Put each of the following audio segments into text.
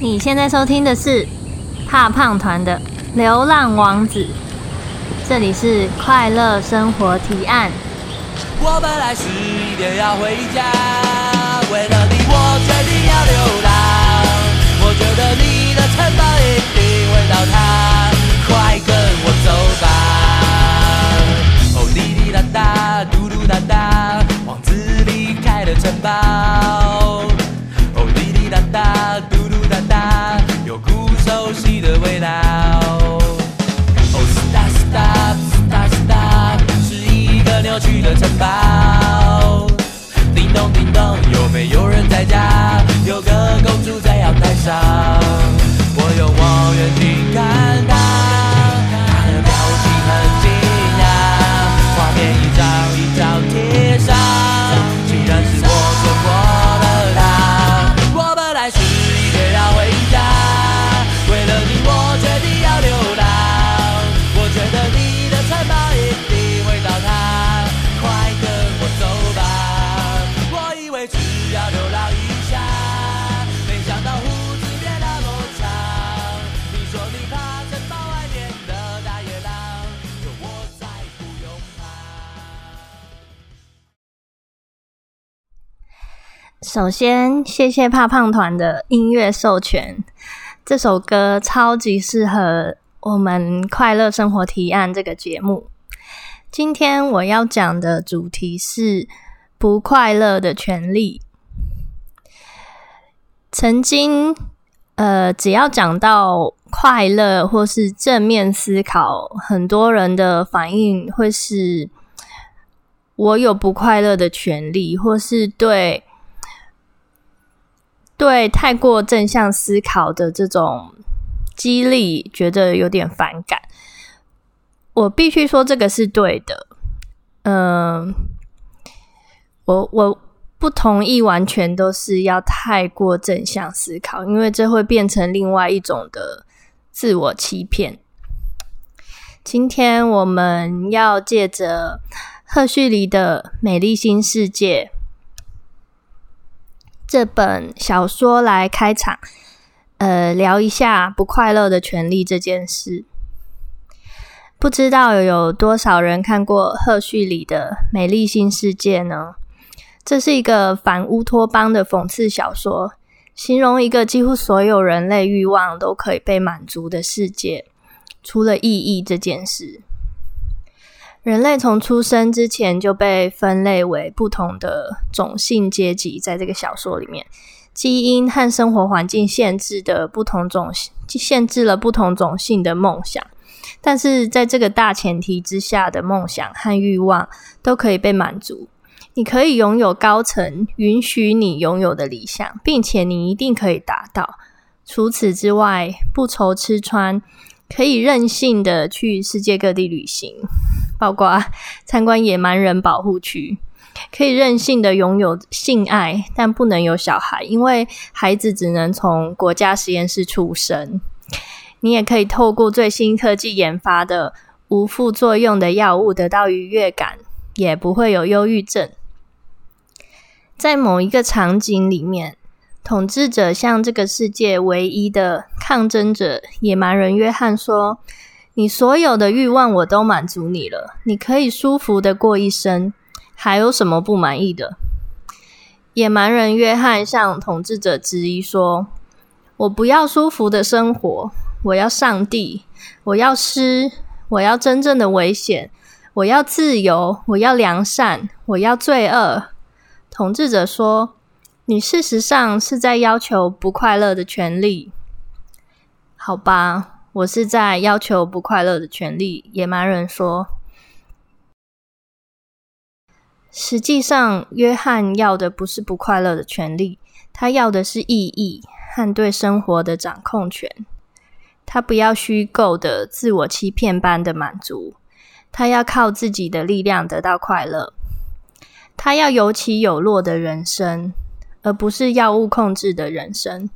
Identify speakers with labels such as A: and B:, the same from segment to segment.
A: 你现在收听的是怕胖团的《流浪王子》，这里是快乐生活提案。
B: 我本来是一定要回家，为了你我决定要流浪。
A: 首先，谢谢怕胖团的音乐授权，这首歌超级适合我们快乐生活提案这个节目。今天我要讲的主题是不快乐的权利。曾经，呃，只要讲到快乐或是正面思考，很多人的反应会是“我有不快乐的权利”，或是对对太过正向思考的这种激励，觉得有点反感。我必须说，这个是对的。嗯、我我不同意完全都是要太过正向思考，因为这会变成另外一种的自我欺骗。今天我们要借着赫胥黎的《美丽新世界》这本小说来开场，呃，聊一下不快乐的权利这件事。不知道有多少人看过赫胥黎的《美丽新世界》呢？这是一个反乌托邦的讽刺小说，形容一个几乎所有人类欲望都可以被满足的世界，除了意义这件事。人类从出生之前就被分类为不同的种姓阶级，在这个小说里面，基因和生活环境限制的不同种，限制了不同种姓的梦想。但是在这个大前提之下的梦想和欲望都可以被满足。你可以拥有高层允许你拥有的理想，并且你一定可以达到。除此之外，不愁吃穿，可以任性的去世界各地旅行，包括参观野蛮人保护区。可以任性的拥有性爱，但不能有小孩，因为孩子只能从国家实验室出生。你也可以透过最新科技研发的无副作用的药物得到愉悦感，也不会有忧郁症。在某一个场景里面，统治者向这个世界唯一的抗争者野蛮人约翰说：“你所有的欲望我都满足你了，你可以舒服的过一生，还有什么不满意的？”野蛮人约翰向统治者质疑说：“我不要舒服的生活。”我要上帝，我要诗，我要真正的危险，我要自由，我要良善，我要罪恶。统治者说：“你事实上是在要求不快乐的权利。”好吧，我是在要求不快乐的权利。野蛮人说：“实际上，约翰要的不是不快乐的权利，他要的是意义和对生活的掌控权。”他不要虚构的自我欺骗般的满足，他要靠自己的力量得到快乐。他要有起有落的人生，而不是药物控制的人生。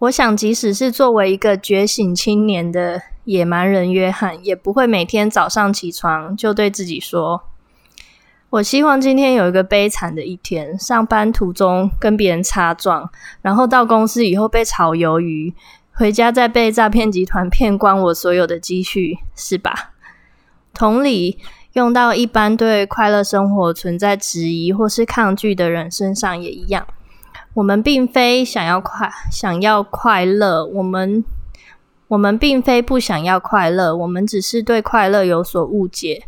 A: 我想，即使是作为一个觉醒青年的野蛮人约翰，也不会每天早上起床就对自己说：“我希望今天有一个悲惨的一天，上班途中跟别人擦撞，然后到公司以后被炒鱿鱼，回家再被诈骗集团骗光我所有的积蓄，是吧？同理，用到一般对快乐生活存在质疑或是抗拒的人身上也一样。我们并非想要快，想要快乐，我们我们并非不想要快乐，我们只是对快乐有所误解。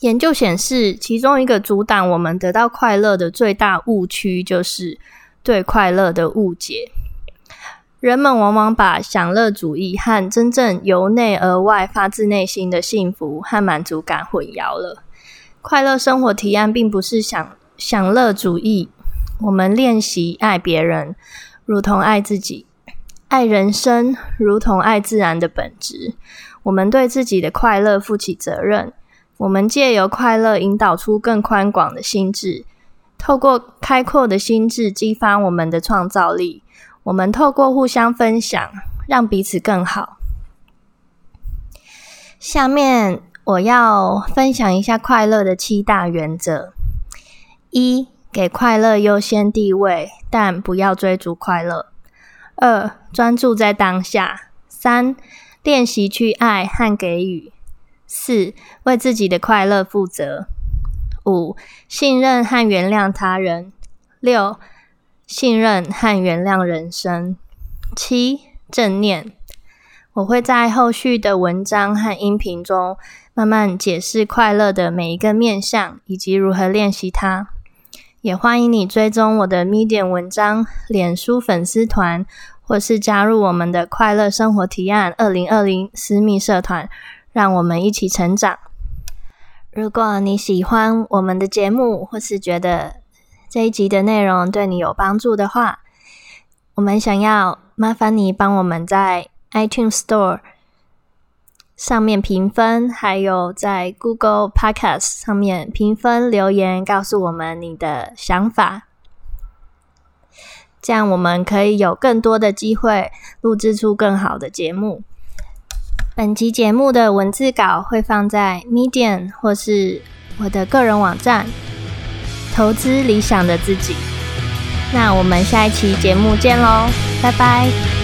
A: 研究显示，其中一个阻挡我们得到快乐的最大误区，就是对快乐的误解。人们往往把享乐主义和真正由内而外、发自内心的幸福和满足感混淆了。快乐生活提案并不是享享乐主义。我们练习爱别人，如同爱自己；爱人生，如同爱自然的本质。我们对自己的快乐负起责任。我们借由快乐引导出更宽广的心智，透过开阔的心智激发我们的创造力。我们透过互相分享，让彼此更好。下面我要分享一下快乐的七大原则：一、给快乐优先地位，但不要追逐快乐；二、专注在当下；三、练习去爱和给予。四、为自己的快乐负责。五、信任和原谅他人。六、信任和原谅人生。七、正念。我会在后续的文章和音频中慢慢解释快乐的每一个面向，以及如何练习它。也欢迎你追踪我的 Medium 文章、脸书粉丝团，或是加入我们的快乐生活提案二零二零私密社团。让我们一起成长。如果你喜欢我们的节目，或是觉得这一集的内容对你有帮助的话，我们想要麻烦你帮我们在 iTunes Store 上面评分，还有在 Google Podcast 上面评分留言，告诉我们你的想法。这样我们可以有更多的机会录制出更好的节目。本集节目的文字稿会放在 Medium 或是我的个人网站“投资理想的自己”。那我们下一期节目见喽，拜拜。